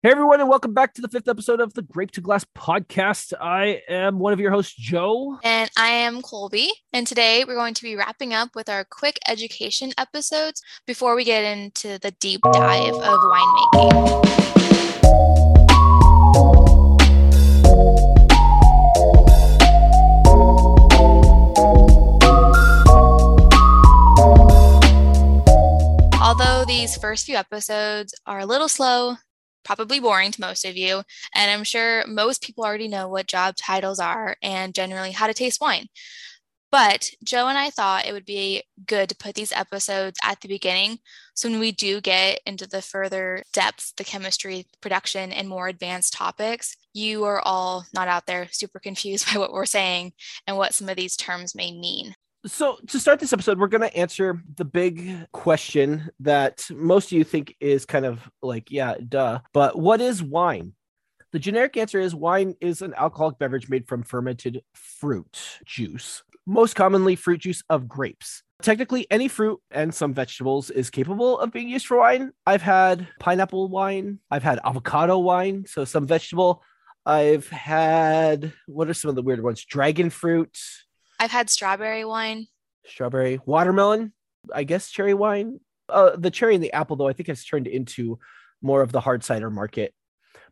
Hey everyone, and welcome back to the fifth episode of the Grape to Glass podcast. I am one of your hosts, Joe. And I am Colby. And today we're going to be wrapping up with our quick education episodes before we get into the deep dive of winemaking. Although these first few episodes are a little slow, probably boring to most of you, and I'm sure most people already know what job titles are and generally how to taste wine. But Joe and I thought it would be good to put these episodes at the beginning. So when we do get into the further depths, the chemistry, production, and more advanced topics, you are all not out there super confused by what we're saying and what some of these terms may mean. So, to start this episode, we're going to answer the big question that most of you think is kind of like, yeah, duh. But what is wine? The generic answer is wine is an alcoholic beverage made from fermented fruit juice, most commonly fruit juice of grapes. Technically, any fruit and some vegetables is capable of being used for wine. I've had pineapple wine, I've had avocado wine, so some vegetable. I've had what are some of the weird ones? Dragon fruit, I've had strawberry wine. strawberry, watermelon, I guess cherry wine. Uh, the cherry and the apple, though, I think has turned into more of the hard cider market.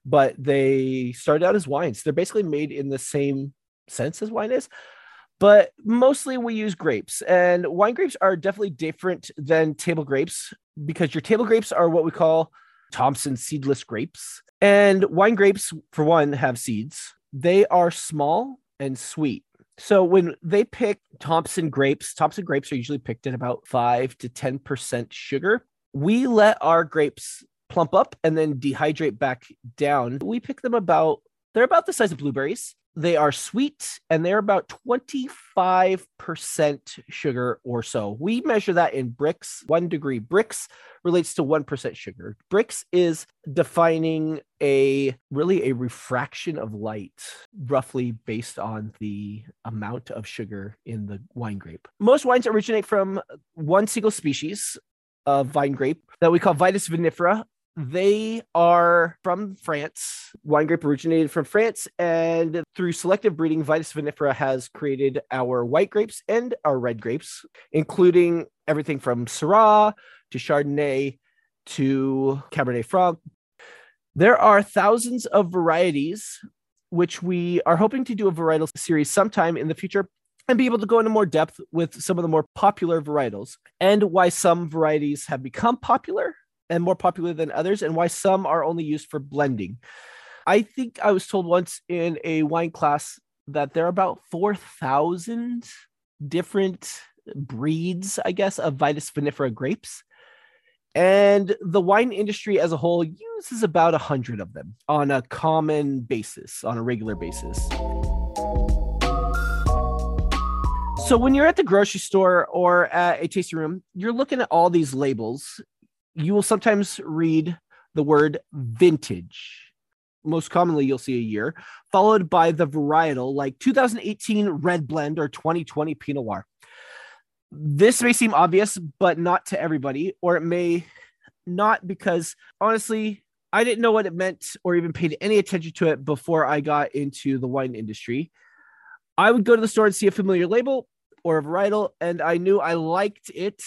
But they started out as wines. They're basically made in the same sense as wine is. But mostly we use grapes, and wine grapes are definitely different than table grapes because your table grapes are what we call Thompson seedless grapes. And wine grapes, for one, have seeds. They are small and sweet. So when they pick Thompson grapes, Thompson grapes are usually picked at about five to 10% sugar. We let our grapes plump up and then dehydrate back down. We pick them about, they're about the size of blueberries. They are sweet and they're about 25% sugar or so. We measure that in Brix. one degree. Brix relates to 1% sugar. Brix is defining a really a refraction of light, roughly based on the amount of sugar in the wine grape. Most wines originate from one single species of vine grape that we call Vitis vinifera. They are from France. Wine grape originated from France, and through selective breeding, Vitis vinifera has created our white grapes and our red grapes, including everything from Syrah to Chardonnay to Cabernet Franc. There are thousands of varieties, which we are hoping to do a varietal series sometime in the future and be able to go into more depth with some of the more popular varietals and why some varieties have become popular and more popular than others, and why some are only used for blending. I think I was told once in a wine class that there are about 4,000 different breeds, I guess, of Vitis vinifera grapes. And the wine industry as a whole uses about a hundred of them on a common basis, on a regular basis. So when you're at the grocery store or at a tasting room, you're looking at all these labels. You will sometimes read the word vintage. Most commonly, you'll see a year, followed by the varietal, like 2018 red blend or 2020 Pinot Noir. This may seem obvious, but not to everybody, or it may not because honestly, I didn't know what it meant or even paid any attention to it before I got into the wine industry. I would go to the store and see a familiar label or a varietal, and I knew I liked it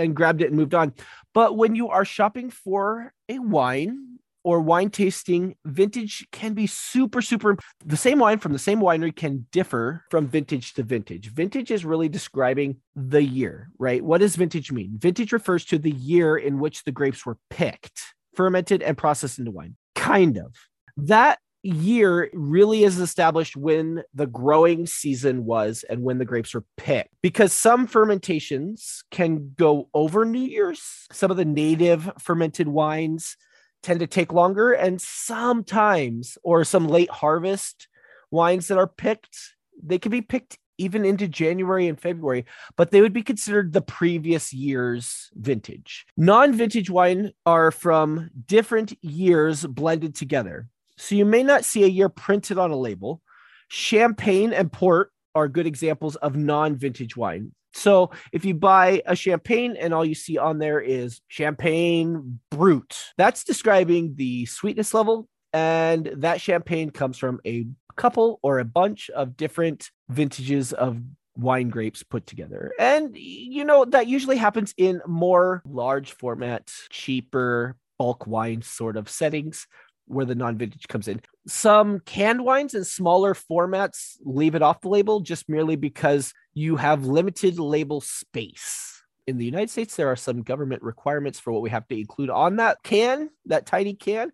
and grabbed it and moved on. But when you are shopping for a wine or wine tasting, vintage can be super, super. The same wine from the same winery can differ from vintage to vintage. Vintage is really describing the year, right? What does vintage mean? Vintage refers to the year in which the grapes were picked, fermented, and processed into wine. Kind of. That year really is established when the growing season was and when the grapes were picked because some fermentations can go over new year's some of the native fermented wines tend to take longer and sometimes or some late harvest wines that are picked they can be picked even into January and February, but they would be considered the previous year's vintage. Non vintage wine are from different years blended together. So you may not see a year printed on a label. Champagne and port are good examples of non vintage wine. So if you buy a champagne and all you see on there is champagne brut, that's describing the sweetness level. And that champagne comes from a couple or a bunch of different vintages of wine grapes put together. And, you know, that usually happens in more large format, cheaper bulk wine sort of settings where the non-vintage comes in. Some canned wines in smaller formats leave it off the label just merely because you have limited label space. In the United States, there are some government requirements for what we have to include on that can, that tiny can.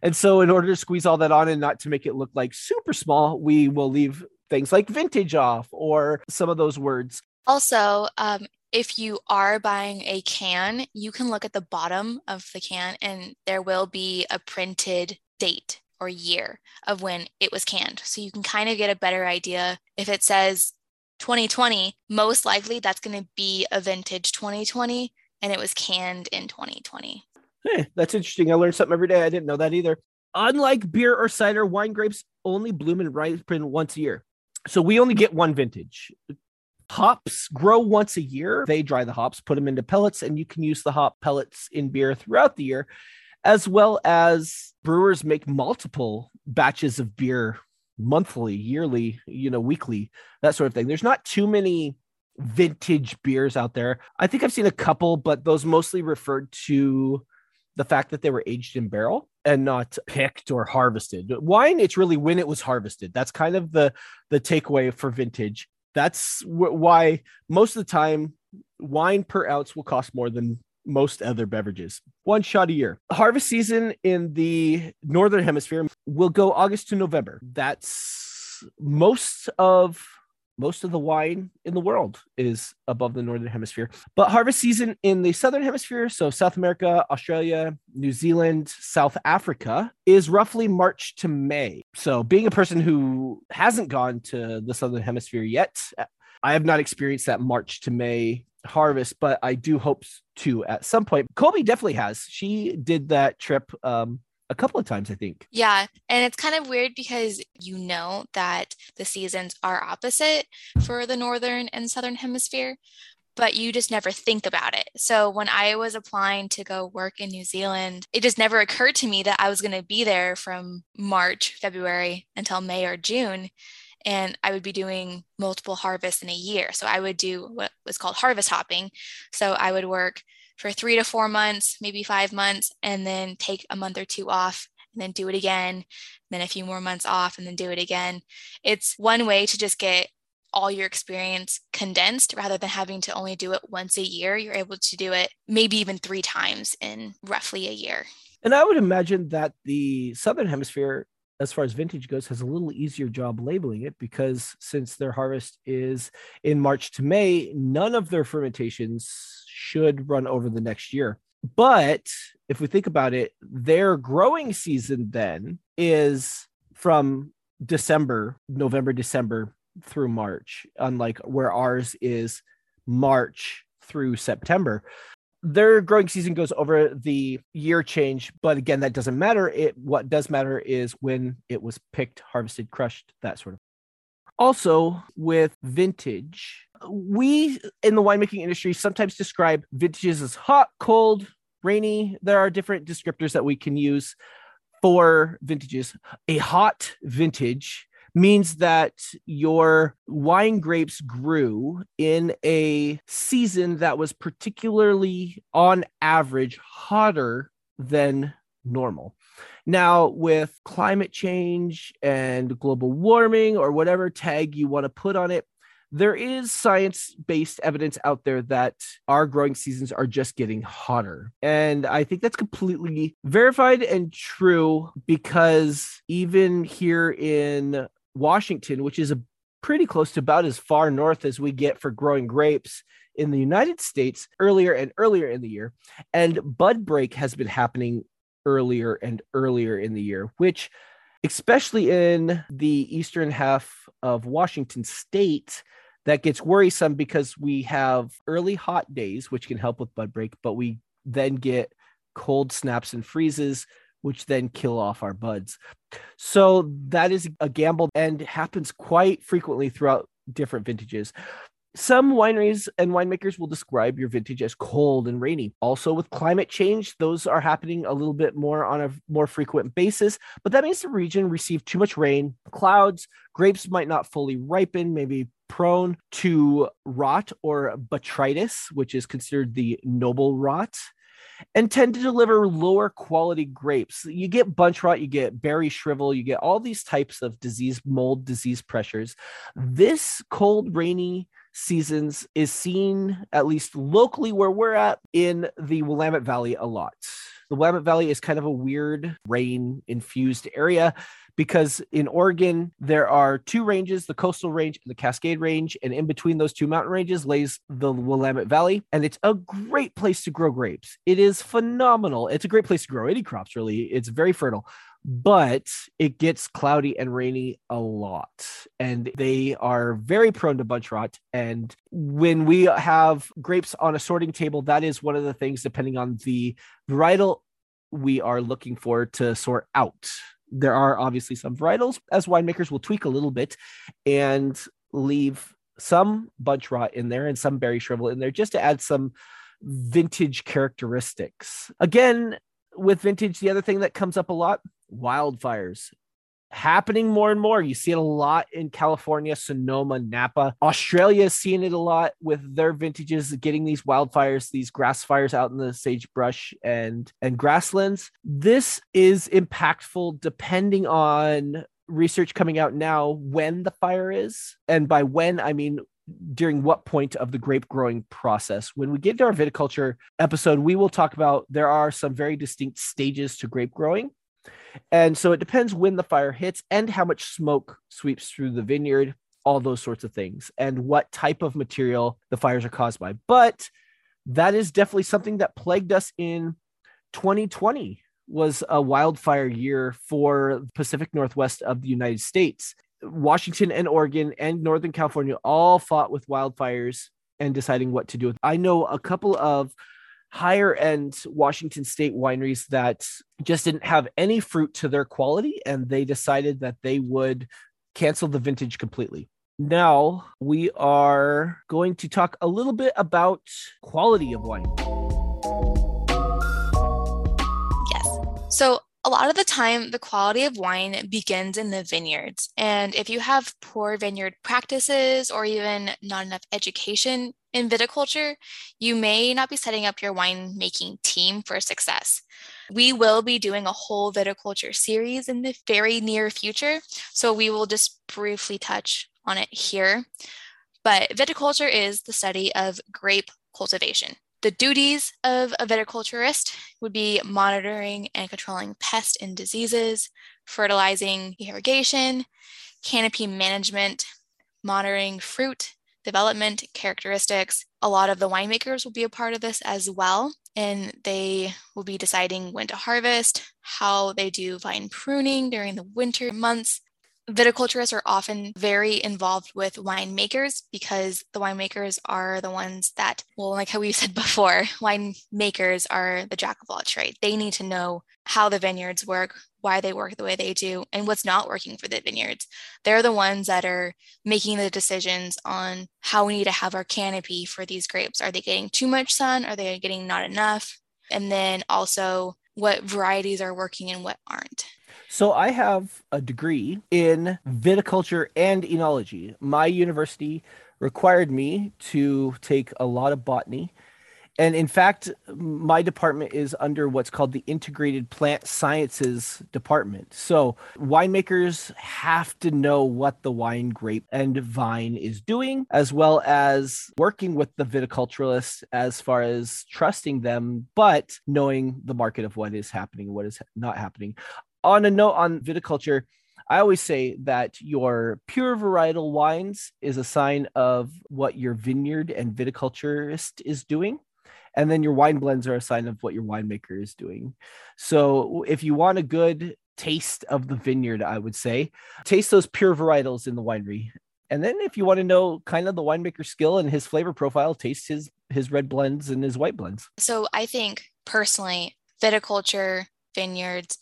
And so, in order to squeeze all that on and not to make it look like super small, we will leave things like vintage off or some of those words. Also, um, if you are buying a can, you can look at the bottom of the can and there will be a printed date or year of when it was canned. So you can kind of get a better idea. If it says 2020, most likely that's going to be a vintage 2020 and it was canned in 2020. Hey, eh, that's interesting. I learn something every day. I didn't know that either. Unlike beer or cider, wine grapes only bloom and ripen once a year. So we only get one vintage. Hops grow once a year. They dry the hops, put them into pellets, and you can use the hop pellets in beer throughout the year, as well as brewers make multiple batches of beer monthly, yearly, you know, weekly, that sort of thing. There's not too many vintage beers out there. I think I've seen a couple, but those mostly referred to the fact that they were aged in barrel and not picked or harvested. Wine, it's really when it was harvested. That's kind of the the takeaway for vintage. That's why most of the time wine per ounce will cost more than most other beverages. One shot a year. Harvest season in the northern hemisphere will go August to November. That's most of most of the wine in the world is above the northern hemisphere. But harvest season in the southern hemisphere, so South America, Australia, New Zealand, South Africa, is roughly March to May. So, being a person who hasn't gone to the southern hemisphere yet, I have not experienced that March to May harvest, but I do hope to at some point. Colby definitely has. She did that trip um, a couple of times, I think. Yeah. And it's kind of weird because you know that the seasons are opposite for the northern and southern hemisphere, but you just never think about it. So when I was applying to go work in New Zealand, it just never occurred to me that I was going to be there from March, February until May or June. And I would be doing multiple harvests in a year. So I would do what was called harvest hopping. So I would work for three to four months, maybe five months, and then take a month or two off and then do it again, then a few more months off and then do it again. It's one way to just get all your experience condensed rather than having to only do it once a year. You're able to do it maybe even three times in roughly a year. And I would imagine that the Southern Hemisphere, as far as vintage goes, has a little easier job labeling it because since their harvest is in March to May, none of their fermentations should run over the next year. But if we think about it, their growing season then is from December, November, December through March, unlike where ours is March through September. Their growing season goes over the year change, but again, that doesn't matter. It what does matter is when it was picked, harvested, crushed, that sort of also, with vintage, we in the winemaking industry sometimes describe vintages as hot, cold, rainy. There are different descriptors that we can use for vintages. A hot vintage means that your wine grapes grew in a season that was particularly, on average, hotter than normal. Now, with climate change and global warming or whatever tag you want to put on it, there is science based evidence out there that our growing seasons are just getting hotter. And I think that's completely verified and true because even here in Washington, which is a pretty close to about as far north as we get for growing grapes in the United States earlier and earlier in the year. And bud break has been happening earlier and earlier in the year, which, especially in the eastern half of Washington state, that gets worrisome because we have early hot days, which can help with bud break, but we then get cold snaps and freezes, which then kill off our buds. So that is a gamble and happens quite frequently throughout different vintages. Some wineries and winemakers will describe your vintage as cold and rainy. Also, with climate change, those are happening a little bit more on a more frequent basis, but that means the region received too much rain, clouds, grapes might not fully ripen, maybe prone to rot or botrytis, which is considered the noble rot and tend to deliver lower quality grapes. You get bunch rot, you get berry shrivel, you get all these types of disease, mold disease pressures. This cold, rainy seasons is seen, at least locally where we're at, in the Willamette Valley a lot. The Willamette Valley is kind of a weird rain infused area because in Oregon, there are two ranges the coastal range and the Cascade Range. And in between those two mountain ranges lays the Willamette Valley. And it's a great place to grow grapes. It is phenomenal. It's a great place to grow any crops, really. It's very fertile but it gets cloudy and rainy a lot and they are very prone to bunch rot and when we have grapes on a sorting table that is one of the things depending on the varietal we are looking for to sort out there are obviously some varietals as winemakers will tweak a little bit and leave some bunch rot in there and some berry shrivel in there just to add some vintage characteristics. Again, with vintage, the other thing that comes up a lot wildfires happening more and more. You see it a lot in California, Sonoma, Napa. Australia is seeing it a lot with their vintages getting these wildfires, these grass fires out in the sagebrush and and grasslands. This is impactful depending on research coming out now when the fire is. And by when I mean during what point of the grape growing process. When we get to our viticulture episode, we will talk about there are some very distinct stages to grape growing. And so it depends when the fire hits and how much smoke sweeps through the vineyard, all those sorts of things, and what type of material the fires are caused by. But that is definitely something that plagued us in 2020 was a wildfire year for the Pacific Northwest of the United States. Washington and Oregon and Northern California all fought with wildfires and deciding what to do. With. I know a couple of higher end Washington state wineries that just didn't have any fruit to their quality and they decided that they would cancel the vintage completely. Now we are going to talk a little bit about quality of wine. Yes. So a lot of the time, the quality of wine begins in the vineyards. And if you have poor vineyard practices or even not enough education in viticulture, you may not be setting up your winemaking team for success. We will be doing a whole viticulture series in the very near future, so we will just briefly touch on it here. But viticulture is the study of grape cultivation. The duties of a viticulturist would be monitoring and controlling pests and diseases, fertilizing, irrigation, canopy management, monitoring fruit development characteristics. A lot of the winemakers will be a part of this as well, and they will be deciding when to harvest, how they do vine pruning during the winter months. Viticulturists are often very involved with winemakers because the winemakers are the ones that, well, like how we said before, winemakers are the jack of all trades. They need to know how the vineyards work, why they work the way they do and what's not working for the vineyards. They're the ones that are making the decisions on how we need to have our canopy for these grapes. Are they getting too much sun? Are they getting not enough? And then also what varieties are working and what aren't. So I have a degree in viticulture and enology. My university required me to take a lot of botany and in fact, my department is under what's called the Integrated Plant Sciences Department. So winemakers have to know what the wine grape and vine is doing, as well as working with the viticulturalists as far as trusting them, but knowing the market of what is happening, what is not happening. On a note on viticulture, I always say that your pure varietal wines is a sign of what your vineyard and viticulturist is doing and then your wine blends are a sign of what your winemaker is doing. So if you want a good taste of the vineyard, I would say taste those pure varietals in the winery. And then if you want to know kind of the winemaker skill and his flavor profile, taste his his red blends and his white blends. So I think personally, viticulture, vineyards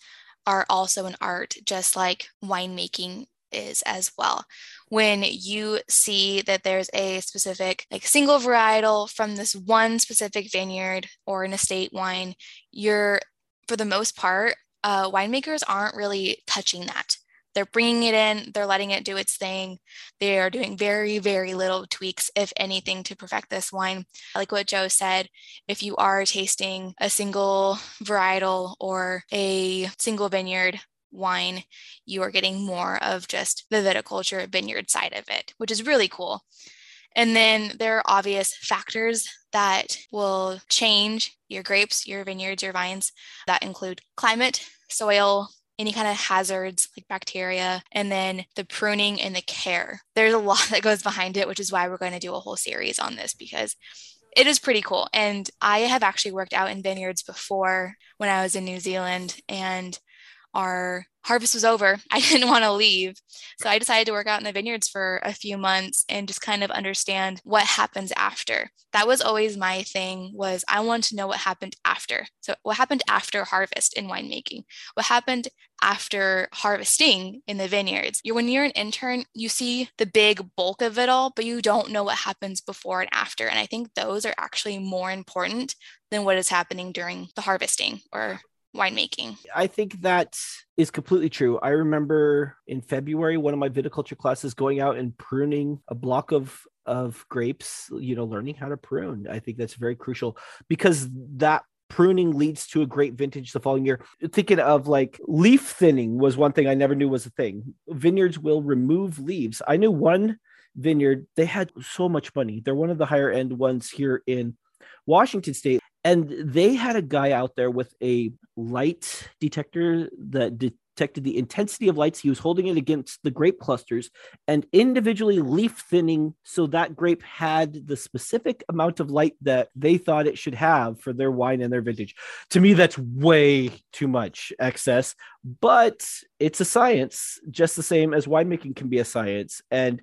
are also an art, just like winemaking is as well. When you see that there's a specific, like single varietal from this one specific vineyard or an estate wine, you're, for the most part, uh, winemakers aren't really touching that. They're bringing it in, they're letting it do its thing. They are doing very, very little tweaks, if anything, to perfect this wine. Like what Joe said, if you are tasting a single varietal or a single vineyard, wine, you are getting more of just the viticulture vineyard side of it, which is really cool. And then there are obvious factors that will change your grapes, your vineyards, your vines that include climate, soil, any kind of hazards like bacteria, and then the pruning and the care. There's a lot that goes behind it, which is why we're going to do a whole series on this because it is pretty cool. And I have actually worked out in vineyards before when I was in New Zealand, and our harvest was over, I didn't want to leave. So I decided to work out in the vineyards for a few months and just kind of understand what happens after. That was always my thing was I want to know what happened after. So what happened after harvest in winemaking? What happened after harvesting in the vineyards? You're, when you're an intern, you see the big bulk of it all, but you don't know what happens before and after. And I think those are actually more important than what is happening during the harvesting or winemaking. I think that is completely true. I remember in February, one of my viticulture classes going out and pruning a block of of grapes, you know, learning how to prune. I think that's very crucial because that pruning leads to a great vintage the following year. Thinking of like leaf thinning was one thing I never knew was a thing. Vineyards will remove leaves. I knew one vineyard, they had so much money. They're one of the higher end ones here in Washington state and they had a guy out there with a light detector that detected the intensity of lights. He was holding it against the grape clusters and individually leaf thinning so that grape had the specific amount of light that they thought it should have for their wine and their vintage. To me that's way too much excess but it's a science just the same as winemaking can be a science. And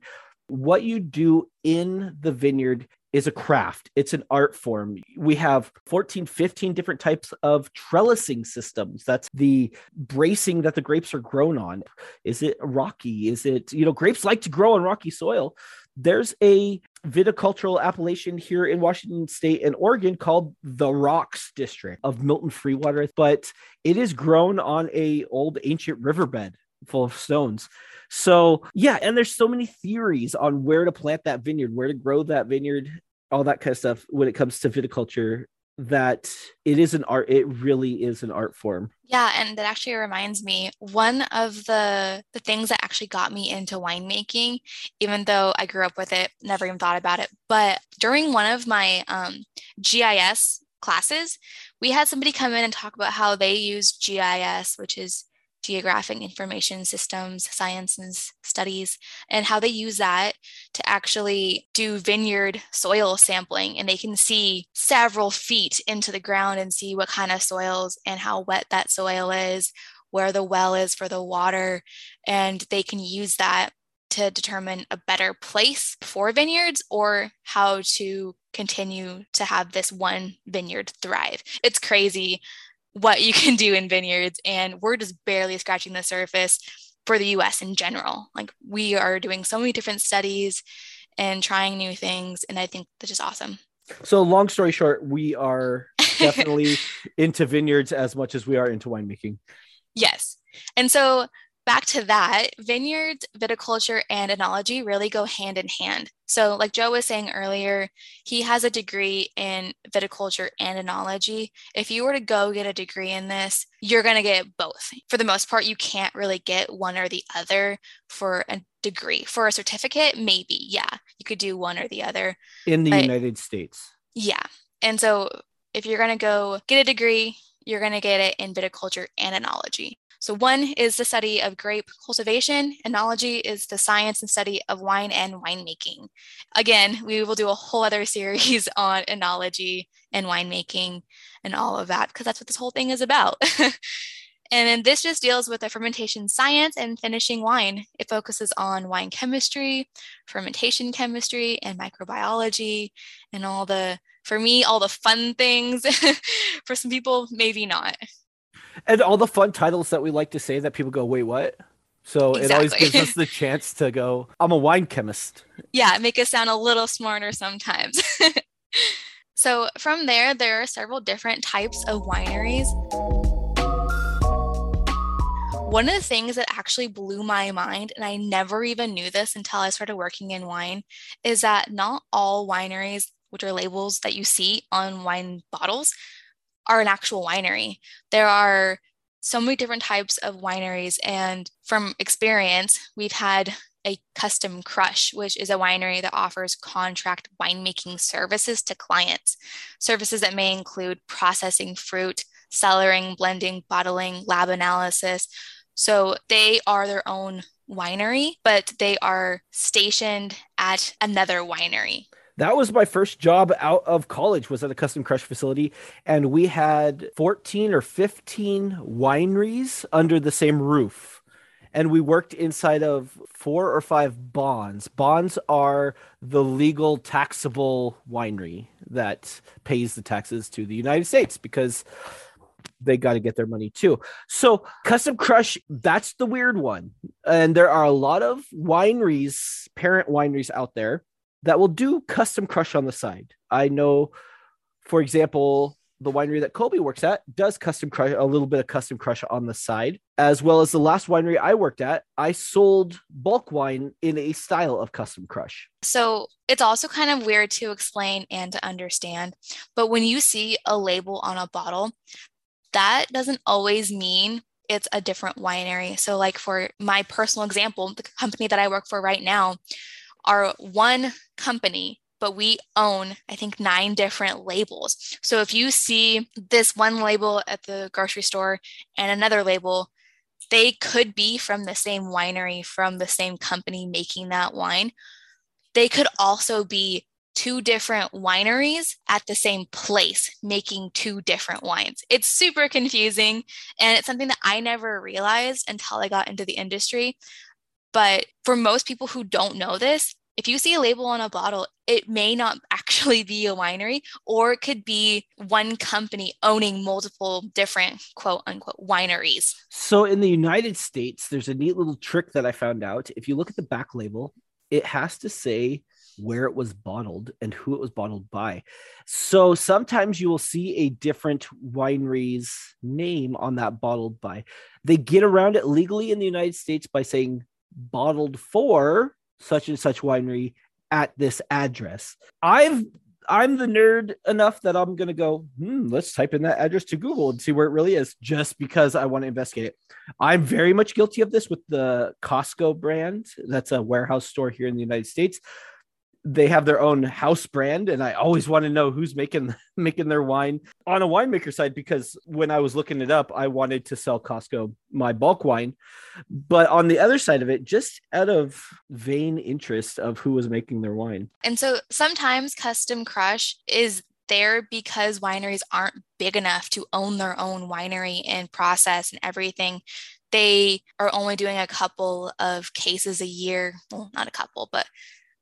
what you do in the vineyard is a craft. It's an art form. We have 14 15 different types of trellising systems. That's the bracing that the grapes are grown on. Is it rocky? Is it you know grapes like to grow on rocky soil. There's a viticultural appellation here in Washington state and Oregon called the Rocks district of Milton Freewater but it is grown on a old ancient riverbed full of stones so yeah, and there's so many theories on where to plant that vineyard, where to grow that vineyard, all that kind of stuff when it comes to viticulture that it is an art it really is an art form. Yeah and that actually reminds me one of the the things that actually got me into winemaking even though i grew up with it never even thought about it but during one of my um, gis classes we had somebody come in and talk about how they use gis which is geographic information systems, science and studies, and how they use that to actually do vineyard soil sampling. And they can see several feet into the ground and see what kind of soils and how wet that soil is, where the well is for the water. And they can use that to determine a better place for vineyards or how to continue to have this one vineyard thrive. It's crazy what you can do in vineyards. And we're just barely scratching the surface for the US in general. Like we are doing so many different studies and trying new things. And I think that's just awesome. So, long story short, we are definitely into vineyards as much as we are into winemaking. Yes. And so back to that, vineyards, viticulture, and enology really go hand in hand. So, like Joe was saying earlier, he has a degree in viticulture and enology. If you were to go get a degree in this, you're going to get both. For the most part, you can't really get one or the other for a degree. For a certificate, maybe, yeah, you could do one or the other. In the but, United States. Yeah. And so, if you're going to go get a degree, you're going to get it in viticulture and enology. So, one is the study of grape cultivation, enology is the science and study of wine and winemaking. Again, we will do a whole other series on enology and winemaking and all of that because that's what this whole thing is about. And then this just deals with the fermentation science and finishing wine. It focuses on wine chemistry, fermentation chemistry, and microbiology, and all the, for me, all the fun things. for some people, maybe not and all the fun titles that we like to say that people go, wait, what? So exactly. it always gives us the chance to go, I'm a wine chemist. Yeah, make us sound a little smarter sometimes. so from there, there are several different types of wineries. One of the things that actually blew my mind, and I never even knew this until I started working in wine, is that not all wineries, which are labels that you see on wine bottles, are an actual winery. There are so many different types of wineries. And from experience, we've had a custom crush, which is a winery that offers contract winemaking services to clients. Services that may include processing fruit, cellaring, blending, bottling, lab analysis. So they are their own winery, but they are stationed at another winery that was my first job out of college was at a custom crush facility and we had 14 or 15 wineries under the same roof and we worked inside of four or five bonds bonds are the legal taxable winery that pays the taxes to the united states because they got to get their money too. So, Custom Crush, that's the weird one. And there are a lot of wineries, parent wineries out there that will do custom crush on the side. I know, for example, the winery that Colby works at does custom crush a little bit of custom crush on the side, as well as the last winery I worked at. I sold bulk wine in a style of custom crush. So it's also kind of weird to explain and to understand. But when you see a label on a bottle, that doesn't always mean it's a different winery. So, like for my personal example, the company that I work for right now, are one company but we own, I think, nine different labels. So if you see this one label at the grocery store and another label, they could be from the same winery, from the same company making that wine. They could also be two different wineries at the same place making two different wines. It's super confusing and it's something that I never realized until I got into the industry. But for most people who don't know this, if you see a label on a bottle, it may not actually be a winery, or it could be one company owning multiple different quote unquote wineries. So in the United States, there's a neat little trick that I found out. If you look at the back label, it has to say where it was bottled and who it was bottled by. So sometimes you will see a different winery's name on that bottled by. They get around it legally in the United States by saying bottled for such and such winery at this address. I've I'm the nerd enough that I'm gonna go, hmm, let's type in that address to Google and see where it really is, just because I want to investigate it. I'm very much guilty of this with the Costco brand. That's a warehouse store here in the United States they have their own house brand and i always want to know who's making making their wine on a winemaker side because when i was looking it up i wanted to sell costco my bulk wine. But on the other side of it just out of vain interest of who was making their wine. And so sometimes custom crush is there because wineries aren't big enough to own their own winery and process and everything. They are only doing a couple of cases a year. Well not a couple but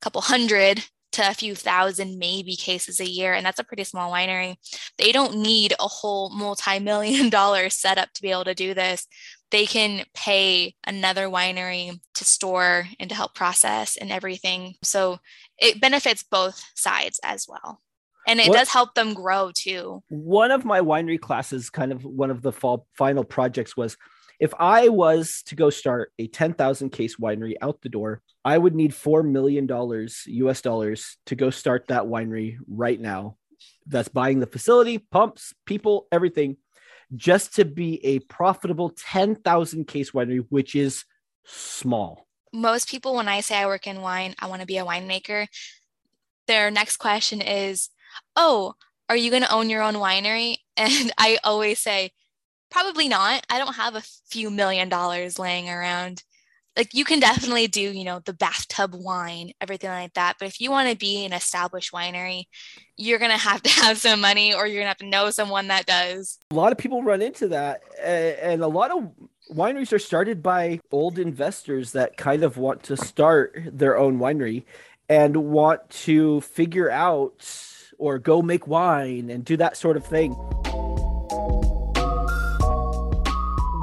couple hundred to a few thousand maybe cases a year and that's a pretty small winery. They don't need a whole multi-million dollar setup to be able to do this. They can pay another winery to store and to help process and everything. So it benefits both sides as well. And it what, does help them grow too. One of my winery classes kind of one of the fall final projects was if I was to go start a 10,000 case winery out the door, I would need $4 million US dollars to go start that winery right now. That's buying the facility, pumps, people, everything, just to be a profitable 10,000 case winery, which is small. Most people, when I say I work in wine, I want to be a winemaker, their next question is, Oh, are you going to own your own winery? And I always say, Probably not. I don't have a few million dollars laying around. Like you can definitely do, you know, the bathtub wine, everything like that. But if you want to be an established winery, you're going to have to have some money or you're going to have to know someone that does. A lot of people run into that. And a lot of wineries are started by old investors that kind of want to start their own winery and want to figure out or go make wine and do that sort of thing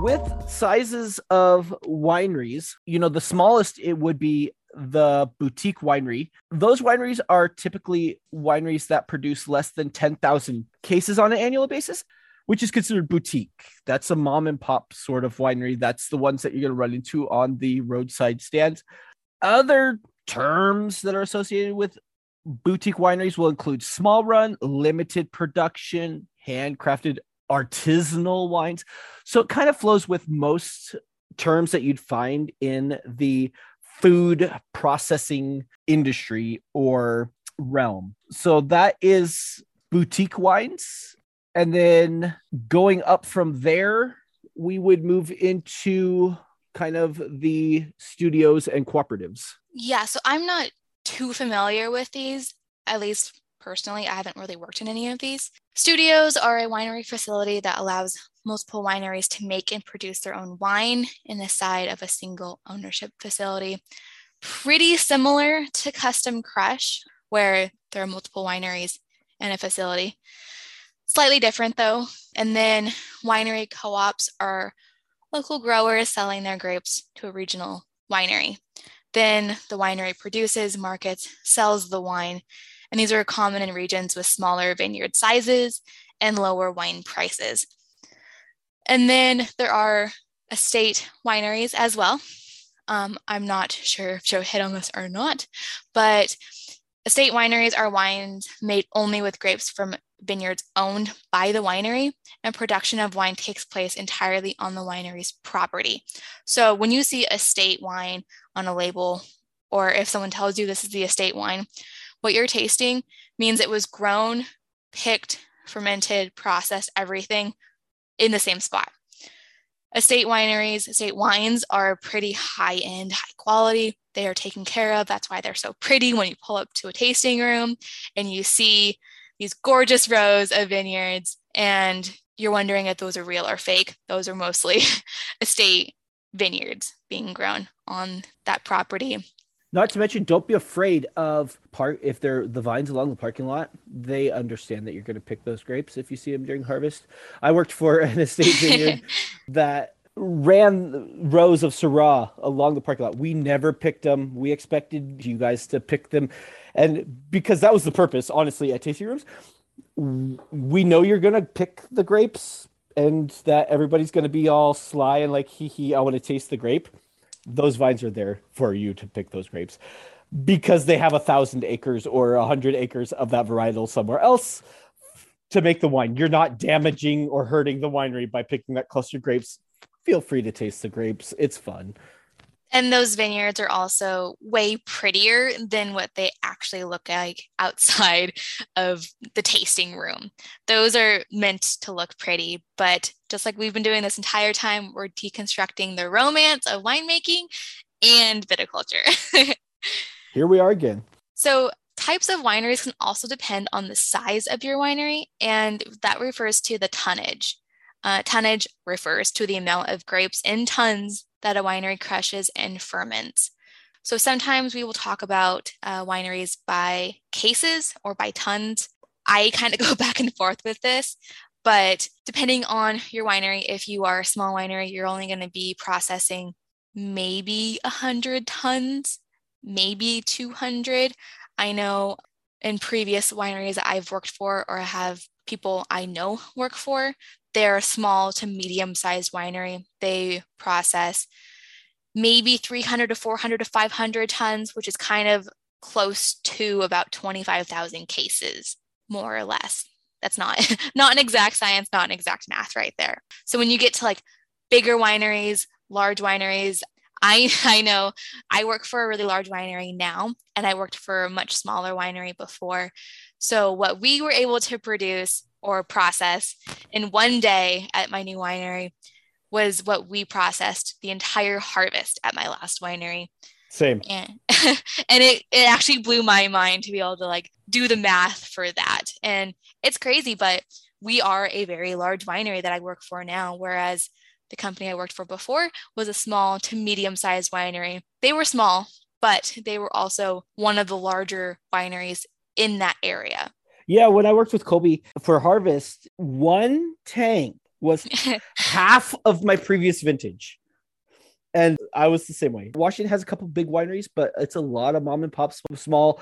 with sizes of wineries, you know, the smallest it would be the boutique winery. Those wineries are typically wineries that produce less than 10,000 cases on an annual basis, which is considered boutique. That's a mom and pop sort of winery. That's the ones that you're going to run into on the roadside stands. Other terms that are associated with boutique wineries will include small run, limited production, handcrafted artisanal wines. So it kind of flows with most terms that you'd find in the food processing industry or realm. So that is boutique wines. And then going up from there, we would move into kind of the studios and cooperatives. Yeah, so I'm not too familiar with these, at least personally. I haven't really worked in any of these. Studios are a winery facility that allows multiple wineries to make and produce their own wine in the side of a single ownership facility. Pretty similar to Custom Crush, where there are multiple wineries in a facility. Slightly different though. And then winery co ops are local growers selling their grapes to a regional winery. Then the winery produces, markets, sells the wine, and these are common in regions with smaller vineyard sizes and lower wine prices. And then there are estate wineries as well. Um, I'm not sure if Joe hit on this or not, but estate wineries are wines made only with grapes from vineyards owned by the winery, and production of wine takes place entirely on the winery's property. So when you see estate wine on a label, or if someone tells you this is the estate wine, what you're tasting means it was grown, picked, fermented, processed, everything in the same spot. Estate wineries, estate wines are pretty high end, high quality. They are taken care of. That's why they're so pretty when you pull up to a tasting room and you see these gorgeous rows of vineyards and you're wondering if those are real or fake. Those are mostly estate vineyards being grown on that property. Not to mention, don't be afraid of part if they're the vines along the parking lot. They understand that you're going to pick those grapes if you see them during harvest. I worked for an estate vineyard that ran rows of Syrah along the parking lot. We never picked them. We expected you guys to pick them, and because that was the purpose, honestly, at tasting rooms, we know you're going to pick the grapes, and that everybody's going to be all sly and like, hee hee, I want to taste the grape those vines are there for you to pick those grapes because they have a thousand acres or a hundred acres of that varietal somewhere else to make the wine. You're not damaging or hurting the winery by picking that cluster grapes. Feel free to taste the grapes. It's fun. And those vineyards are also way prettier than what they actually look like outside of the tasting room. Those are meant to look pretty, but just like we've been doing this entire time, we're deconstructing the romance of winemaking and viticulture. Here we are again. So, types of wineries can also depend on the size of your winery, and that refers to the tonnage. Uh, tonnage refers to the amount of grapes in tons that a winery crushes and ferments. So sometimes we will talk about uh, wineries by cases or by tons. I kind of go back and forth with this, but depending on your winery, if you are a small winery, you're only going to be processing maybe 100 tons, maybe 200. I know in previous wineries that I've worked for or have people I know work for, they're a small to medium sized winery. They process maybe 300 to 400 to 500 tons, which is kind of close to about 25,000 cases, more or less. That's not not an exact science, not an exact math right there. So when you get to like bigger wineries, large wineries, I I know I work for a really large winery now and I worked for a much smaller winery before. So what we were able to produce or process in one day at my new winery was what we processed the entire harvest at my last winery. Same. And, and it, it actually blew my mind to be able to like do the math for that. And it's crazy, but we are a very large winery that I work for now, whereas the company I worked for before was a small to medium sized winery. They were small, but they were also one of the larger wineries in that area. Yeah, when I worked with Colby for Harvest, one tank was half of my previous vintage. And I was the same way. Washington has a couple big wineries, but it's a lot of mom and pop small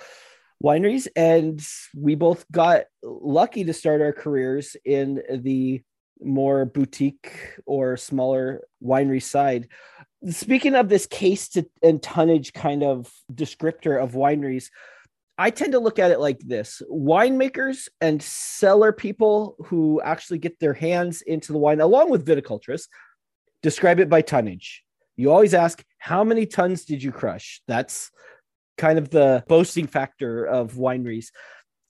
wineries. And we both got lucky to start our careers in the more boutique or smaller winery side. Speaking of this case to, and tonnage kind of descriptor of wineries, I tend to look at it like this winemakers and cellar people who actually get their hands into the wine, along with viticulturists, describe it by tonnage. You always ask, How many tons did you crush? That's kind of the boasting factor of wineries.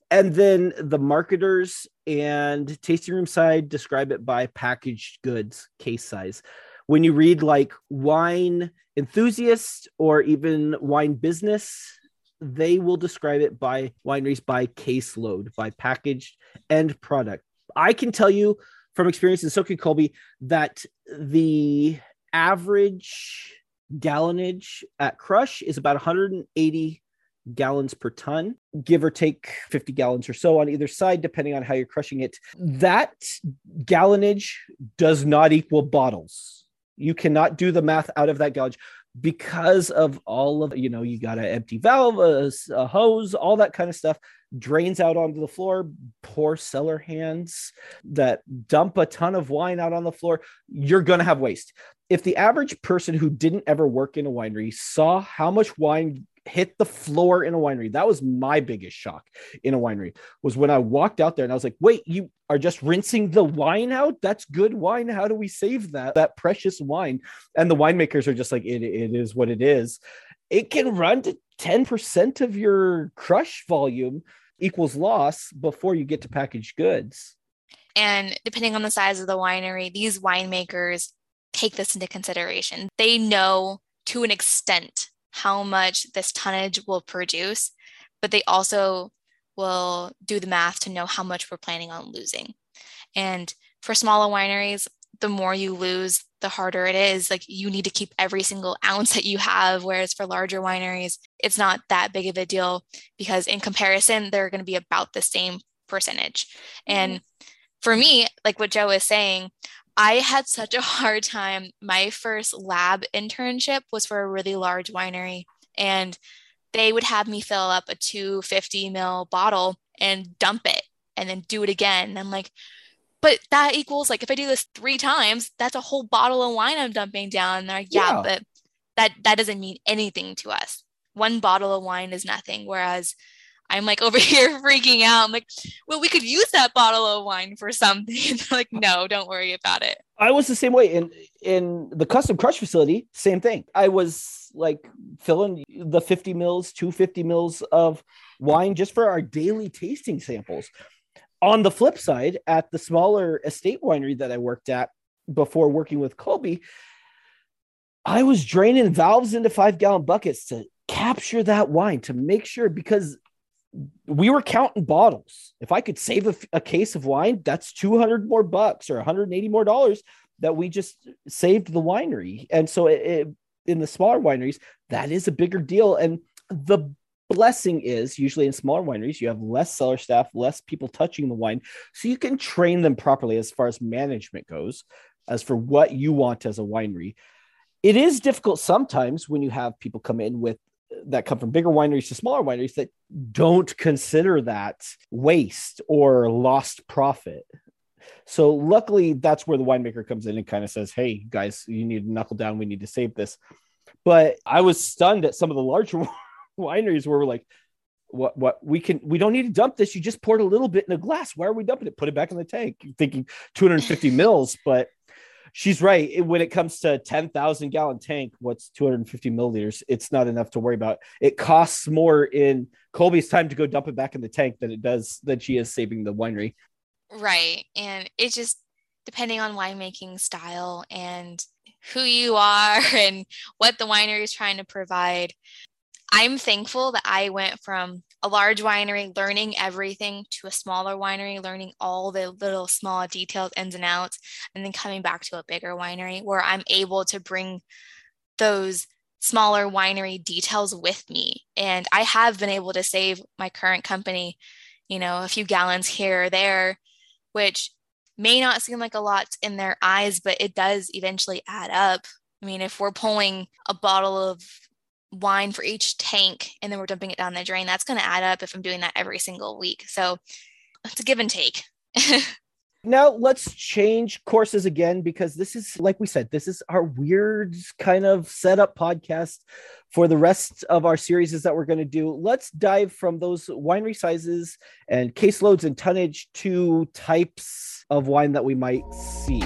And then the marketers and tasting room side describe it by packaged goods, case size. When you read like wine enthusiast or even wine business, they will describe it by wineries by caseload, by packaged end product. I can tell you from experience in Soaking Colby that the average gallonage at Crush is about 180 gallons per ton, give or take 50 gallons or so on either side, depending on how you're crushing it. That gallonage does not equal bottles. You cannot do the math out of that gallonage because of all of you know you got an empty valve a, a, hose all that kind of stuff drains out onto the floor. Poor cellar hands that dump a ton of wine out on the floor you're going to have waste. If the average person who didn't ever work in a winery saw how much wine hit the floor in a winery. That was my biggest shock in a winery was when I walked out there and I was like, wait, you are just rinsing the wine out? That's good wine. How do we save that? That precious wine. And the winemakers are just like, it, it is what it is. It can run to 10% of your crush volume equals loss before you get to packaged goods. And depending on the size of the winery, these winemakers take this into consideration. They know to an extent how much this tonnage will produce, but they also will do the math to know how much we're planning on losing. And for smaller wineries, the more you lose, the harder it is. Like you need to keep every single ounce that you have. Whereas for larger wineries, it's not that big of a deal because in comparison, they're going to be about the same percentage. And mm-hmm. for me, like what Joe is saying, I had such a hard time. My first lab internship was for a really large winery, and they would have me fill up a 250 mil bottle and dump it and then do it again. And I'm like, but that equals like if I do this three times, that's a whole bottle of wine I'm dumping down. And they're like, yeah, yeah, but that that doesn't mean anything to us. One bottle of wine is nothing. Whereas I'm like over here freaking out. I'm like, well, we could use that bottle of wine for something. Like, no, don't worry about it. I was the same way in in the custom crush facility. Same thing. I was like filling the 50 mils, 250 mils of wine just for our daily tasting samples. On the flip side, at the smaller estate winery that I worked at before working with Colby, I was draining valves into five gallon buckets to capture that wine to make sure because we were counting bottles. If I could save a, a, case of wine, that's 200 more bucks or 180 more dollars that we just saved the winery. And so it, it, in the smaller wineries, that is a bigger deal. And the blessing is usually in smaller wineries, you have less cellar staff, less people touching the wine. So you can train them properly as far as management goes, as for what you want as a winery. It is difficult sometimes when you have people come in with that come from bigger wineries to smaller wineries that don't consider that waste or lost profit. So luckily that's where the winemaker comes in and kind of says, "Hey guys, you need to knuckle down. We need to save this." But I was stunned at some of the larger wineries where we're like, "What? What? We can? We don't need to dump this. You just poured a little bit in a glass. Why are we dumping it? Put it back in the tank." Thinking 250 mils, but she's right. When it comes to 10,000 gallon tank, what's 250 milliliters? It's not enough to worry about. It costs more in Colby's time to go dump it back in the tank than it does that she is saving the winery. Right. And it's just depending on winemaking style and who you are and what the winery is trying to provide. I'm thankful that I went from a large winery learning everything to a smaller winery learning all the little small details ins and outs and then coming back to a bigger winery where i'm able to bring those smaller winery details with me and i have been able to save my current company you know a few gallons here or there which may not seem like a lot in their eyes, but it does eventually add up. I mean, if we're pulling a bottle of wine for each tank and then we're dumping it down the drain, that's going to add up if I'm doing that every single week. So it's a give and take. now let's change courses again because this is like we said this is our weird kind of setup podcast for the rest of our series is that we're going to do let's dive from those winery sizes and caseloads and tonnage to types of wine that we might see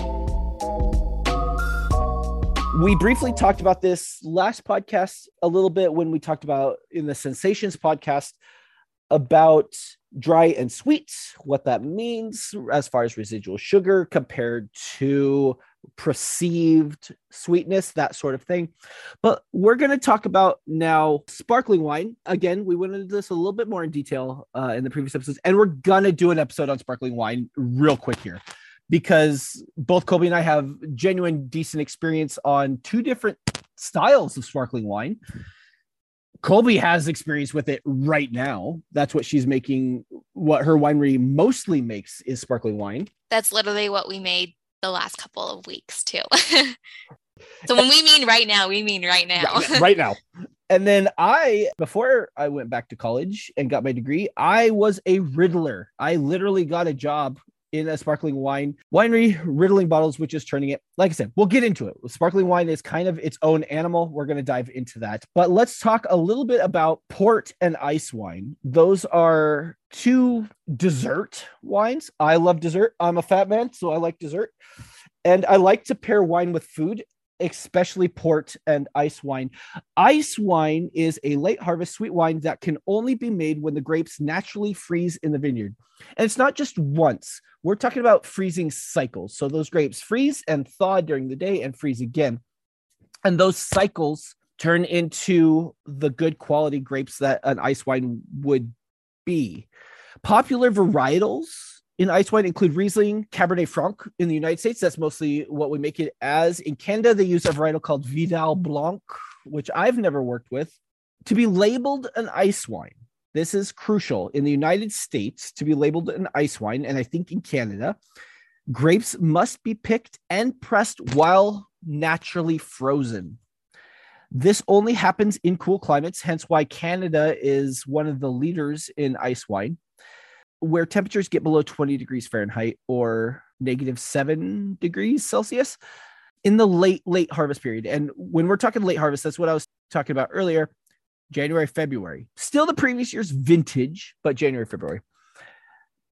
we briefly talked about this last podcast a little bit when we talked about in the sensations podcast about dry and sweet, what that means as far as residual sugar compared to perceived sweetness, that sort of thing. But we're going to talk about now sparkling wine. Again, we went into this a little bit more in detail uh, in the previous episodes, and we're going to do an episode on sparkling wine real quick here because both Colby and I have genuine decent experience on two different styles of sparkling wine. Colby has experience with it right now. That's what she's making. What her winery mostly makes is sparkling wine. That's literally what we made the last couple of weeks too. so when we mean right now, we mean right now. right, right now. And then I, before I went back to college and got my degree, I was a riddler. I literally got a job in a sparkling wine winery, riddling bottles, which is turning it. Like I said, we'll get into it. Sparkling wine is kind of its own animal. We're going to dive into that. But let's talk a little bit about port and ice wine. Those are two dessert wines. I love dessert. I'm a fat man, so I like dessert. And I like to pair wine with food especially port and ice wine. Ice wine is a late harvest sweet wine that can only be made when the grapes naturally freeze in the vineyard. And it's not just once, we're talking about freezing cycles. So those grapes freeze and thaw during the day and freeze again. And those cycles turn into the good quality grapes that an ice wine would be. Popular varietals in ice wine include Riesling, Cabernet Franc in the United States. That's mostly what we make it as. In Canada, they use a varietal called Vidal Blanc, which I've never worked with. To be labeled an ice wine, this is crucial. In the United States, to be labeled an ice wine, and I think in Canada, grapes must be picked and pressed while naturally frozen. This only happens in cool climates, hence why Canada is one of the leaders in ice wine where temperatures get below 20 degrees Fahrenheit or negative seven degrees Celsius in the late, late harvest period. And when we're talking late harvest, that's what I was talking about earlier January, February. Still the previous year's vintage, but January, February.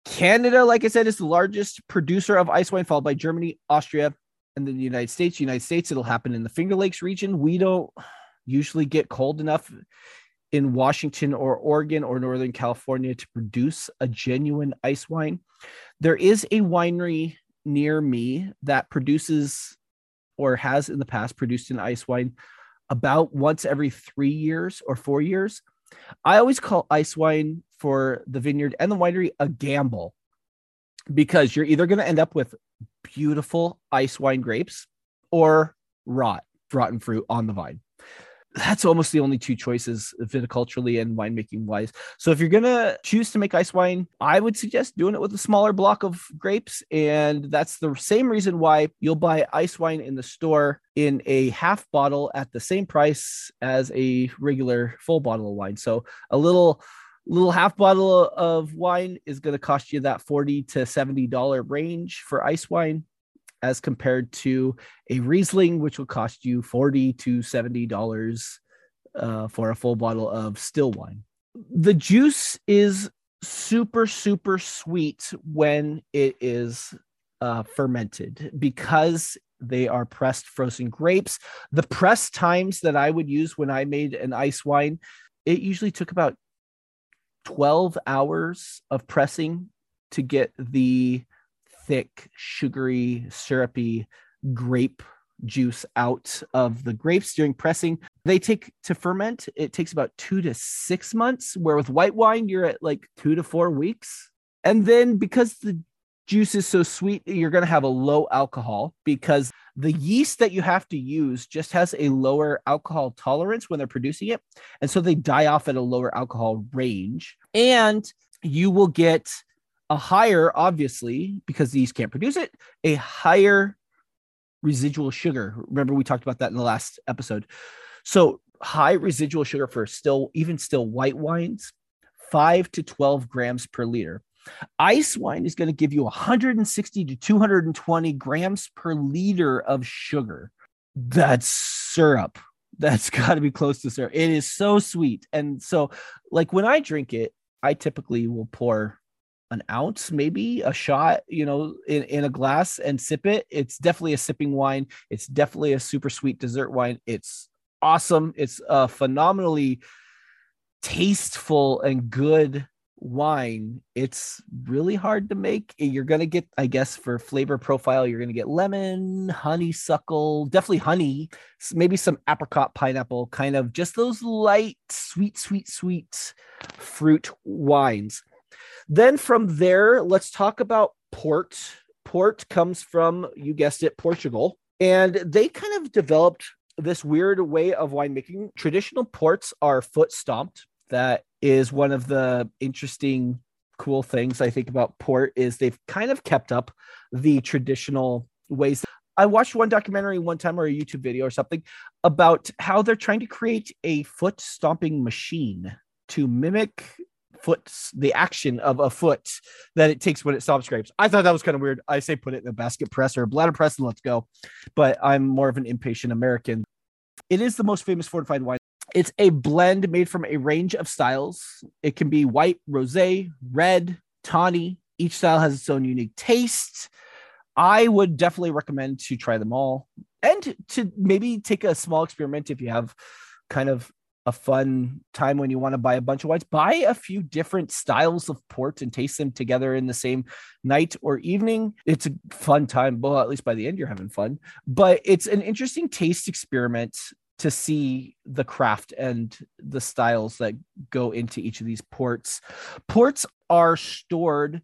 Canada, like I said, is the largest producer of ice wine, followed by Germany, Austria, and then the United States. United States, it'll happen in the Finger Lakes region. We don't usually get cold enough in Washington or Oregon or Northern California to produce a genuine ice wine. There is a winery near me that produces or has in the past produced an ice wine about once every three years or four years. I always call ice wine for the vineyard and the winery a gamble because you're either going to end up with beautiful ice wine grapes or rot, rotten fruit on the vine that's almost the only two choices viticulturally and winemaking wise. So if you're gonna choose to make ice wine, I would suggest doing it with a smaller block of grapes, and that's the same reason why you'll buy ice wine in the store in a half bottle at the same price as a regular full bottle of wine. So a little little half bottle of wine is going to cost you that 40 to 70 dollar range for ice wine as compared to a Riesling, which will cost you 40 to 70 dollars uh, for a full bottle of still wine. The juice is super, super sweet when it is uh, fermented because they are pressed frozen grapes. The press times that I would use when I made an ice wine, it usually took about 12 hours of pressing to get the thick, sugary, syrupy grape juice out of the grapes during pressing. They take to ferment, it takes about two to six months, where with white wine, you're at like two to four weeks. And then because the juice is so sweet, you're going to have a low alcohol because the yeast that you have to use just has a lower alcohol tolerance when they're producing it. And so they die off at a lower alcohol range. And you will get a higher, obviously, because these can't produce it, a higher residual sugar. Remember, we talked about that in the last episode. So, high residual sugar for still, even still white wines, five to 12 grams per liter. Ice wine is going to give you 160 to 220 grams per liter of sugar. That's syrup. That's got to be close to syrup. It is so sweet. And so, like when I drink it, I typically will pour an ounce, maybe a shot, you know, in, in a glass and sip it. It's definitely a sipping wine. It's definitely a super sweet dessert wine. It's awesome. It's a phenomenally tasteful and good wine. It's really hard to make. You're going to get, I guess, for flavor profile, you're going to get lemon, honeysuckle, definitely honey, maybe some apricot, pineapple, kind of just those light, sweet, sweet, sweet fruit wines. Then from there, let's talk about port. Port comes from, you guessed it, Portugal. And they kind of developed this weird way of winemaking. Traditional ports are foot stomped. That is one of the interesting, cool things I think about port is they've kind of kept up the traditional ways. I watched one documentary one time or a YouTube video or something about how they're trying to create a foot stomping machine to mimic foot the action of a foot that it takes when it stomps grapes. I thought that was kind of weird. I say put it in a basket press or a bladder press and let's go. But I'm more of an impatient American. It is the most famous fortified wine. It's a blend made from a range of styles. It can be white, rosé, red, tawny. Each style has its own unique taste. I would definitely recommend to try them all and to maybe take a small experiment if you have kind of a fun time when you want to buy a bunch of wines. Buy a few different styles of port and taste them together in the same night or evening. It's a fun time. Well, at least by the end, you're having fun. But it's an interesting taste experiment to see the craft and the styles that go into each of these ports. Ports are stored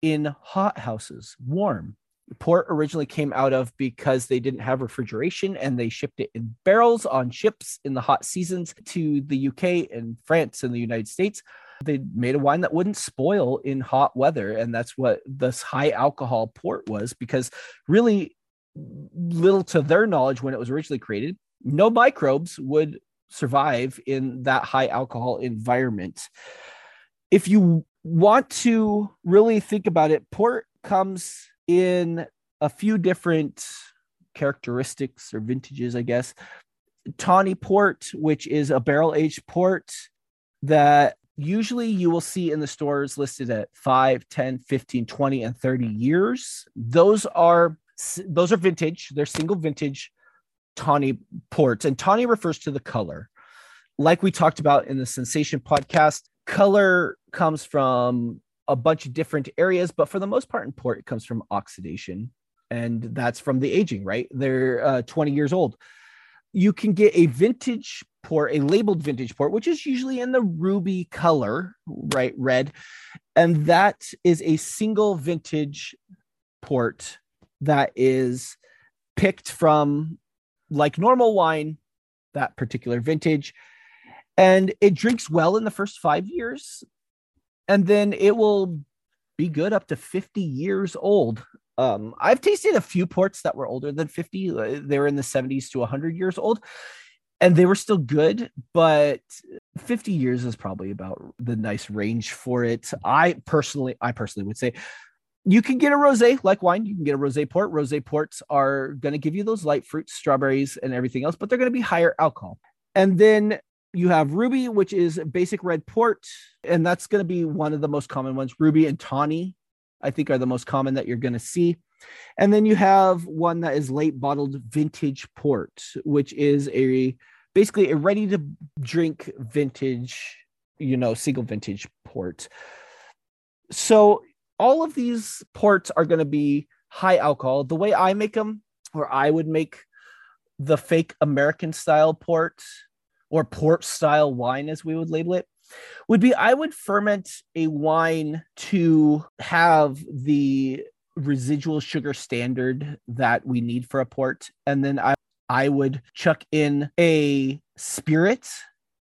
in hot houses, warm port originally came out of because they didn't have refrigeration and they shipped it in barrels on ships in the hot seasons to the UK and France and the United States. They made a wine that wouldn't spoil in hot weather. And that's what this high alcohol port was because really little to their knowledge when it was originally created, no microbes would survive in that high alcohol environment. If you want to really think about it, port comes in a few different characteristics or vintages, I guess. Tawny port, which is a barrel aged port that usually you will see in the stores listed at 5, 10, 15, 20 and 30 years. Those are those are vintage. They're single vintage tawny ports and tawny refers to the color. Like we talked about in the sensation podcast, color comes from a bunch of different areas, but for the most part in port, it comes from oxidation. And that's from the aging, right? They're uh, 20 years old. You can get a vintage port, a labeled vintage port, which is usually in the ruby color, right? Red. And that is a single vintage port that is picked from like normal wine, that particular vintage. And it drinks well in the first five years and then it will be good up to 50 years old. Um, I've tasted a few ports that were older than 50. Uh, they were in the 70s to 100 years old, and they were still good, but 50 years is probably about the nice range for it. I personally, I personally would say you can get a rosé like wine. You can get a rosé port. Rosé ports are going to give you those light fruits, strawberries, and everything else, but they're going to be higher alcohol. And then you have Ruby, which is basic red port, and that's going to be one of the most common ones. Ruby and Tawny, I think, are the most common that you're going to see. And then you have one that is late bottled vintage port, which is a basically a ready to drink vintage, you know, single vintage port. So all of these ports are going to be high alcohol. The way I make them, or I would make the fake American style port or port style wine, as we would label it, would be I would ferment a wine to have the residual sugar standard that we need for a port. And then I, I would chuck in a spirit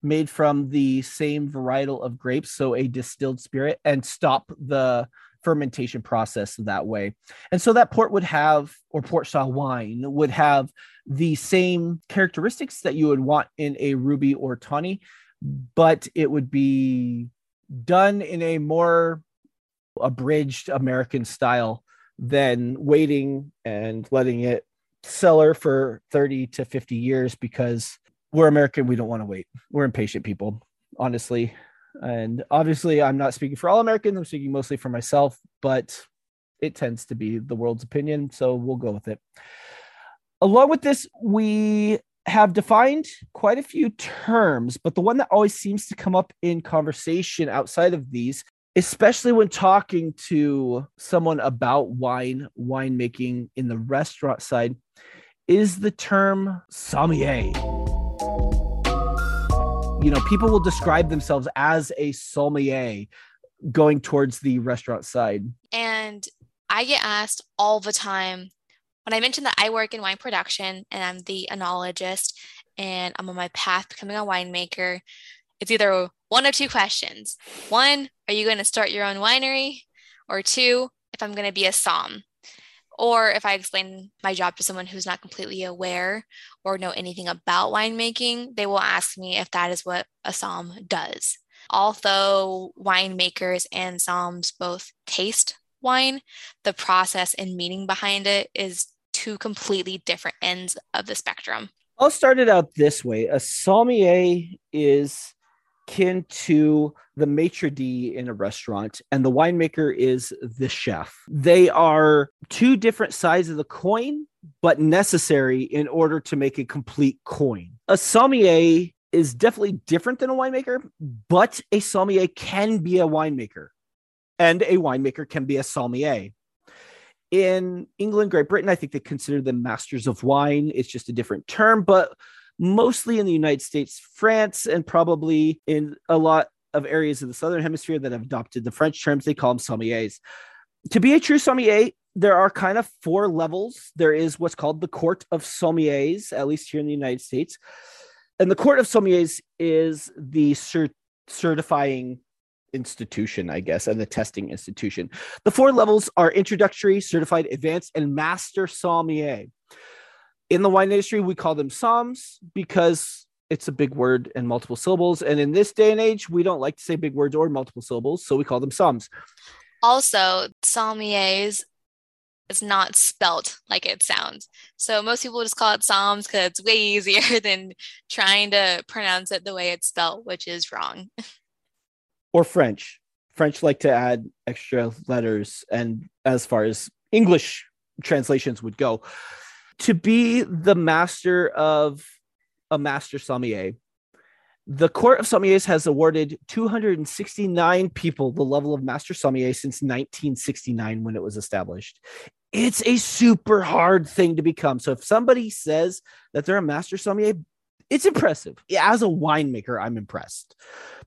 made from the same varietal of grapes, so a distilled spirit, and stop the fermentation process that way. And so that port would have, or port style wine would have the same characteristics that you would want in a ruby or tawny, but it would be done in a more abridged American style than waiting and letting it cellar for 30 to 50 years because we're American. We don't want to wait. We're impatient people, honestly. And obviously, I'm not speaking for all Americans. I'm speaking mostly for myself, but it tends to be the world's opinion. So we'll go with it. Along with this, we have defined quite a few terms, but the one that always seems to come up in conversation outside of these, especially when talking to someone about wine, winemaking in the restaurant side, is the term sommelier you know, people will describe themselves as a sommelier going towards the restaurant side. And I get asked all the time when I mention that I work in wine production and I'm the enologist and I'm on my path becoming a winemaker, it's either one of two questions. One, are you going to start your own winery? Or two, if I'm going to be a som. Or if I explain my job to someone who's not completely aware or know anything about winemaking, they will ask me if that is what a som does. Although winemakers and soms both taste wine, the process and meaning behind it is two completely different ends of the spectrum. I'll start it out this way. A sommelier is akin to the maitre d in a restaurant and the winemaker is the chef. They are two different sides of the coin but necessary in order to make a complete coin. A sommelier is definitely different than a winemaker but a sommelier can be a winemaker and a winemaker can be a sommelier. In england great britain i think they consider them masters of wine. It's just a different term but mostly in the United States, France, and probably in a lot of areas of the Southern Hemisphere that have adopted the French terms. They call them sommeliers. To be a true sommelier, there are kind of four levels. There is what's called the Court of Sommeliers, at least here in the United States. And the Court of Sommeliers is the cert- certifying institution, I guess, and the testing institution. The four levels are introductory, certified, advanced, and master sommelier in the wine industry, we call them soms because it's a big word and multiple syllables. And in this day and age, we don't like to say big words or multiple syllables, so we call them soms. Also, sommeliers is not spelt like it sounds. So most people just call it Soms because it's way easier than trying to pronounce it the way it's spelt, which is wrong. Or French. French like to add extra letters, and as far as English translations would go, to be the master of a master sommelier, the Court of Sommeliers has awarded 269 people the level of master sommelier since 1969 when it was established. It's a super hard thing to become. So if somebody says that they're a master sommelier, it's impressive. As a winemaker, I'm impressed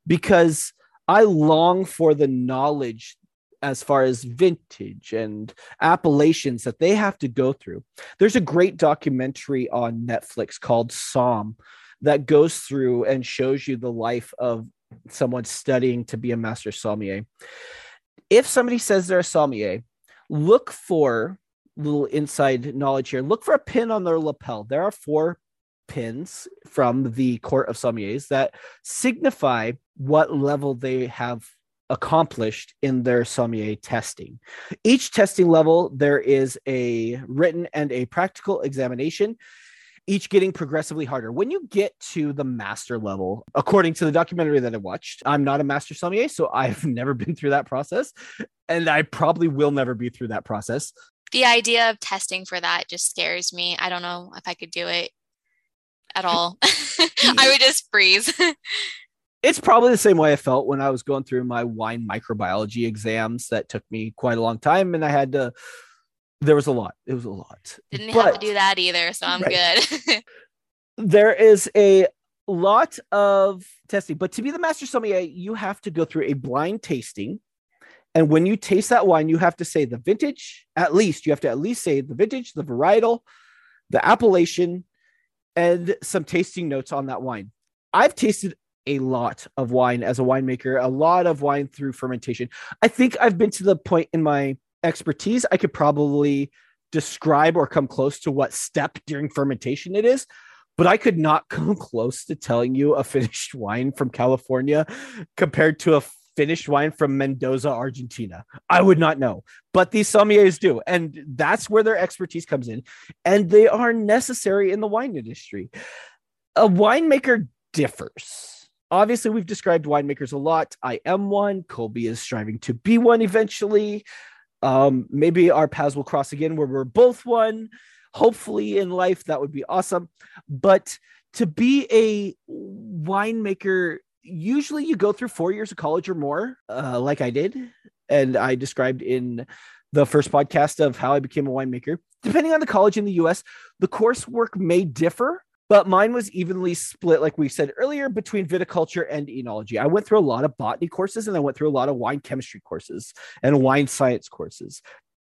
because I long for the knowledge as far as vintage and appellations that they have to go through. There's a great documentary on Netflix called Somm that goes through and shows you the life of someone studying to be a master sommelier. If somebody says they're a sommelier, look for little inside knowledge here. Look for a pin on their lapel. There are four pins from the court of sommeliers that signify what level they have accomplished in their sommelier testing. Each testing level, there is a written and a practical examination, each getting progressively harder. When you get to the master level, according to the documentary that I watched, I'm not a master sommelier, so I've never been through that process, and I probably will never be through that process. The idea of testing for that just scares me. I don't know if I could do it at all. I would just freeze. it's probably the same way I felt when I was going through my wine microbiology exams that took me quite a long time. And I had to, there was a lot. It was a lot. Didn't but, have to do that either. So I'm right. good. there is a lot of testing, but to be the master sommelier, you have to go through a blind tasting. And when you taste that wine, you have to say the vintage, at least, you have to at least say the vintage, the varietal, the appellation, and some tasting notes on that wine. I've tasted a lot of wine as a winemaker, a lot of wine through fermentation. I think I've been to the point in my expertise, I could probably describe or come close to what step during fermentation it is, but I could not come close to telling you a finished wine from California compared to a finished wine from Mendoza, Argentina. I would not know, but these sommeliers do. And that's where their expertise comes in. And they are necessary in the wine industry. A winemaker differs. Obviously, we've described winemakers a lot. I am one. Colby is striving to be one eventually. Um, maybe our paths will cross again where we're both one. Hopefully, in life, that would be awesome. But to be a winemaker usually you go through four years of college or more, uh, like I did. And I described in the first podcast of how I became a winemaker. Depending on the college in the US, the coursework may differ, but mine was evenly split, like we said earlier, between viticulture and enology. I went through a lot of botany courses and I went through a lot of wine chemistry courses and wine science courses.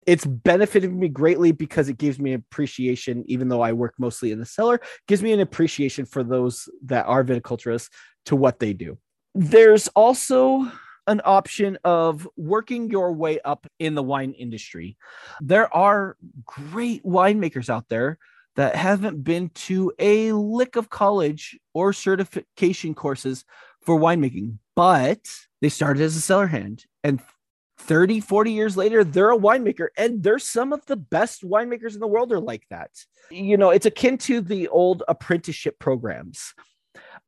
It's benefited me greatly because it gives me appreciation, even though I work mostly in the cellar, gives me an appreciation for those that are viticulturists to what they do. There's also an option of working your way up in the wine industry. There are great winemakers out there that haven't been to a lick of college or certification courses for winemaking, but they started as a cellar hand and 30, 40 years later, they're a winemaker. And there's some of the best winemakers in the world are like that. You know, it's akin to the old apprenticeship programs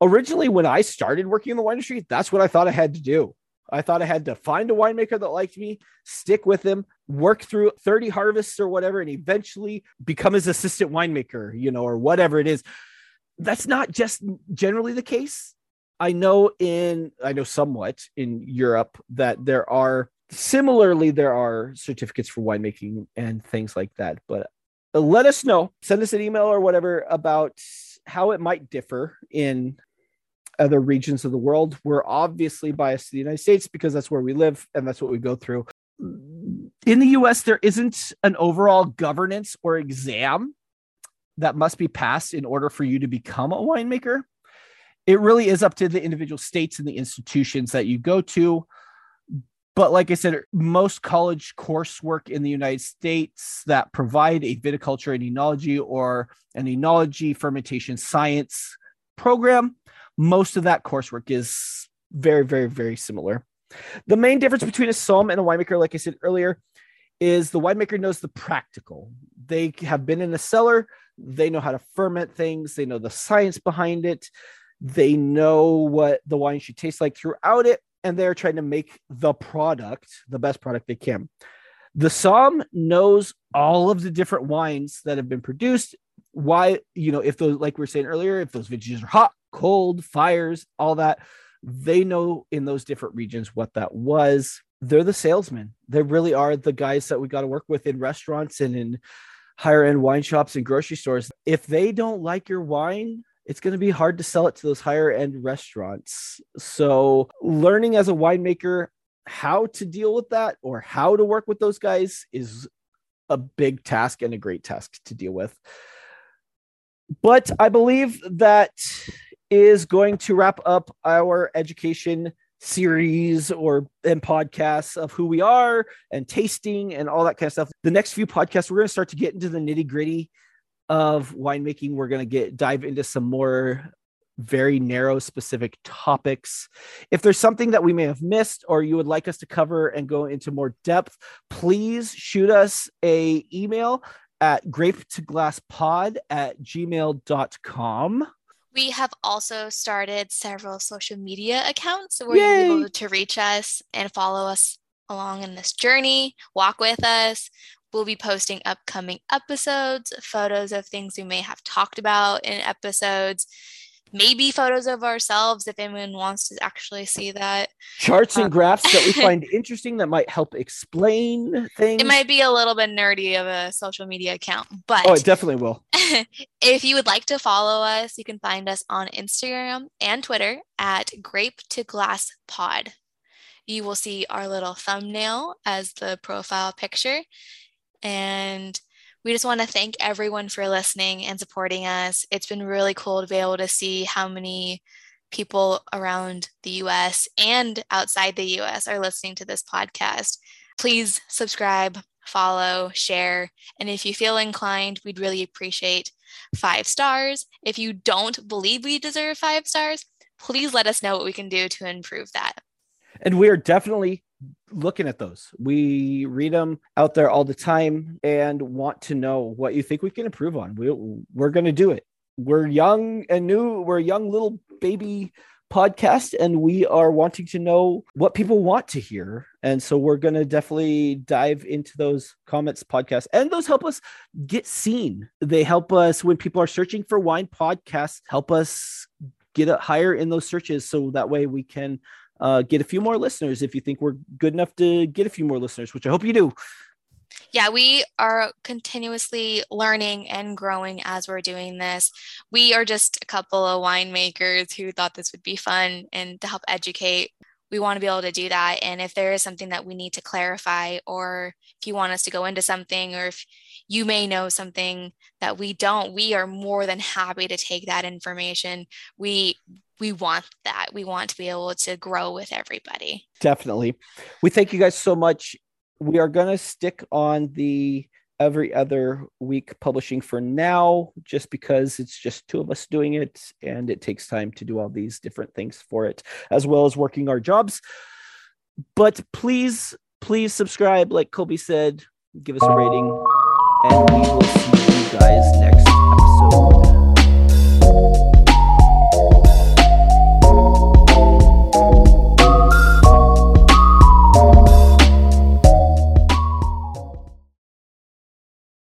originally when I started working in the wine industry, that's what I thought I had to do. I thought I had to find a winemaker that liked me, stick with him, work through 30 harvests or whatever, and eventually become his assistant winemaker, you know, or whatever it is. That's not just generally the case. I know in, I know somewhat in Europe that there are similarly, there are certificates for winemaking and things like that. But uh, let us know, send us an email or whatever about how it might differ in other regions of the world. We're obviously biased to the United States because that's where we live and that's what we go through. In the US, there isn't an overall governance or exam that must be passed in order for you to become a winemaker. It really is up to the individual states and the institutions that you go to. But like I said, most college coursework in the United States that provide a viticulture and enology or an enology fermentation science program most of that coursework is very, very, very similar. The main difference between a som and a winemaker, like I said earlier, is the winemaker knows the practical. They have been in a cellar, they know how to ferment things, they know the science behind it, they know what the wine should taste like throughout it, and they're trying to make the product the best product they can. The som knows all of the different wines that have been produced. Why, you know, if those, like we were saying earlier, if those vintages are hot, cold, fires, all that. They know in those different regions what that was. They're the salesmen. They really are the guys that we got to work with in restaurants and in higher end wine shops and grocery stores. If they don't like your wine, it's going to be hard to sell it to those higher end restaurants. So, learning as a winemaker how to deal with that or how to work with those guys is a big task and a great task to deal with. But I believe that is going to wrap up our education series or and podcasts of who we are and tasting and all that kind of stuff. The next few podcasts, we're going to start to get into the nitty gritty of winemaking. We're going to get dive into some more very narrow specific topics. If there's something that we may have missed or you would like us to cover and go into more depth, please shoot us a email at grape to glass pod at gmail.com. We have also started several social media accounts where Yay! you'll be able to reach us and follow us along in this journey, walk with us. We'll be posting upcoming episodes, photos of things we may have talked about in episodes, maybe photos of ourselves if anyone wants to actually see that. Charts and um, graphs that we find interesting that might help explain things. It might be a little bit nerdy of a social media account, but oh, it definitely will. if you would like to follow us, you can find us on Instagram and Twitter at Grape to Glass Pod. You will see our little thumbnail as the profile picture. And we just want to thank everyone for listening and supporting us. It's been really cool to be able to see how many people around the US and outside the US are listening to this podcast. Please subscribe, follow, share. And if you feel inclined, we'd really appreciate five stars. If you don't believe we deserve five stars, please let us know what we can do to improve that. And we are definitely looking at those. We read them out there all the time and want to know what you think we can improve on. We, we're going to do it. We're young and new. We're a young little baby podcast and we are wanting to know what people want to hear and so we're going to definitely dive into those comments podcasts and those help us get seen they help us when people are searching for wine podcasts help us get it higher in those searches so that way we can uh, get a few more listeners if you think we're good enough to get a few more listeners which i hope you do yeah, we are continuously learning and growing as we're doing this. We are just a couple of winemakers who thought this would be fun and to help educate. We want to be able to do that. And if there is something that we need to clarify, or if you want us to go into something, or if you may know something that we don't, we are more than happy to take that information. We we want that. We want to be able to grow with everybody. Definitely. We thank you guys so much we are going to stick on the every other week publishing for now, just because it's just two of us doing it and it takes time to do all these different things for it, as well as working our jobs. But please, please subscribe, like Colby said, give us a rating, and we will see you guys next.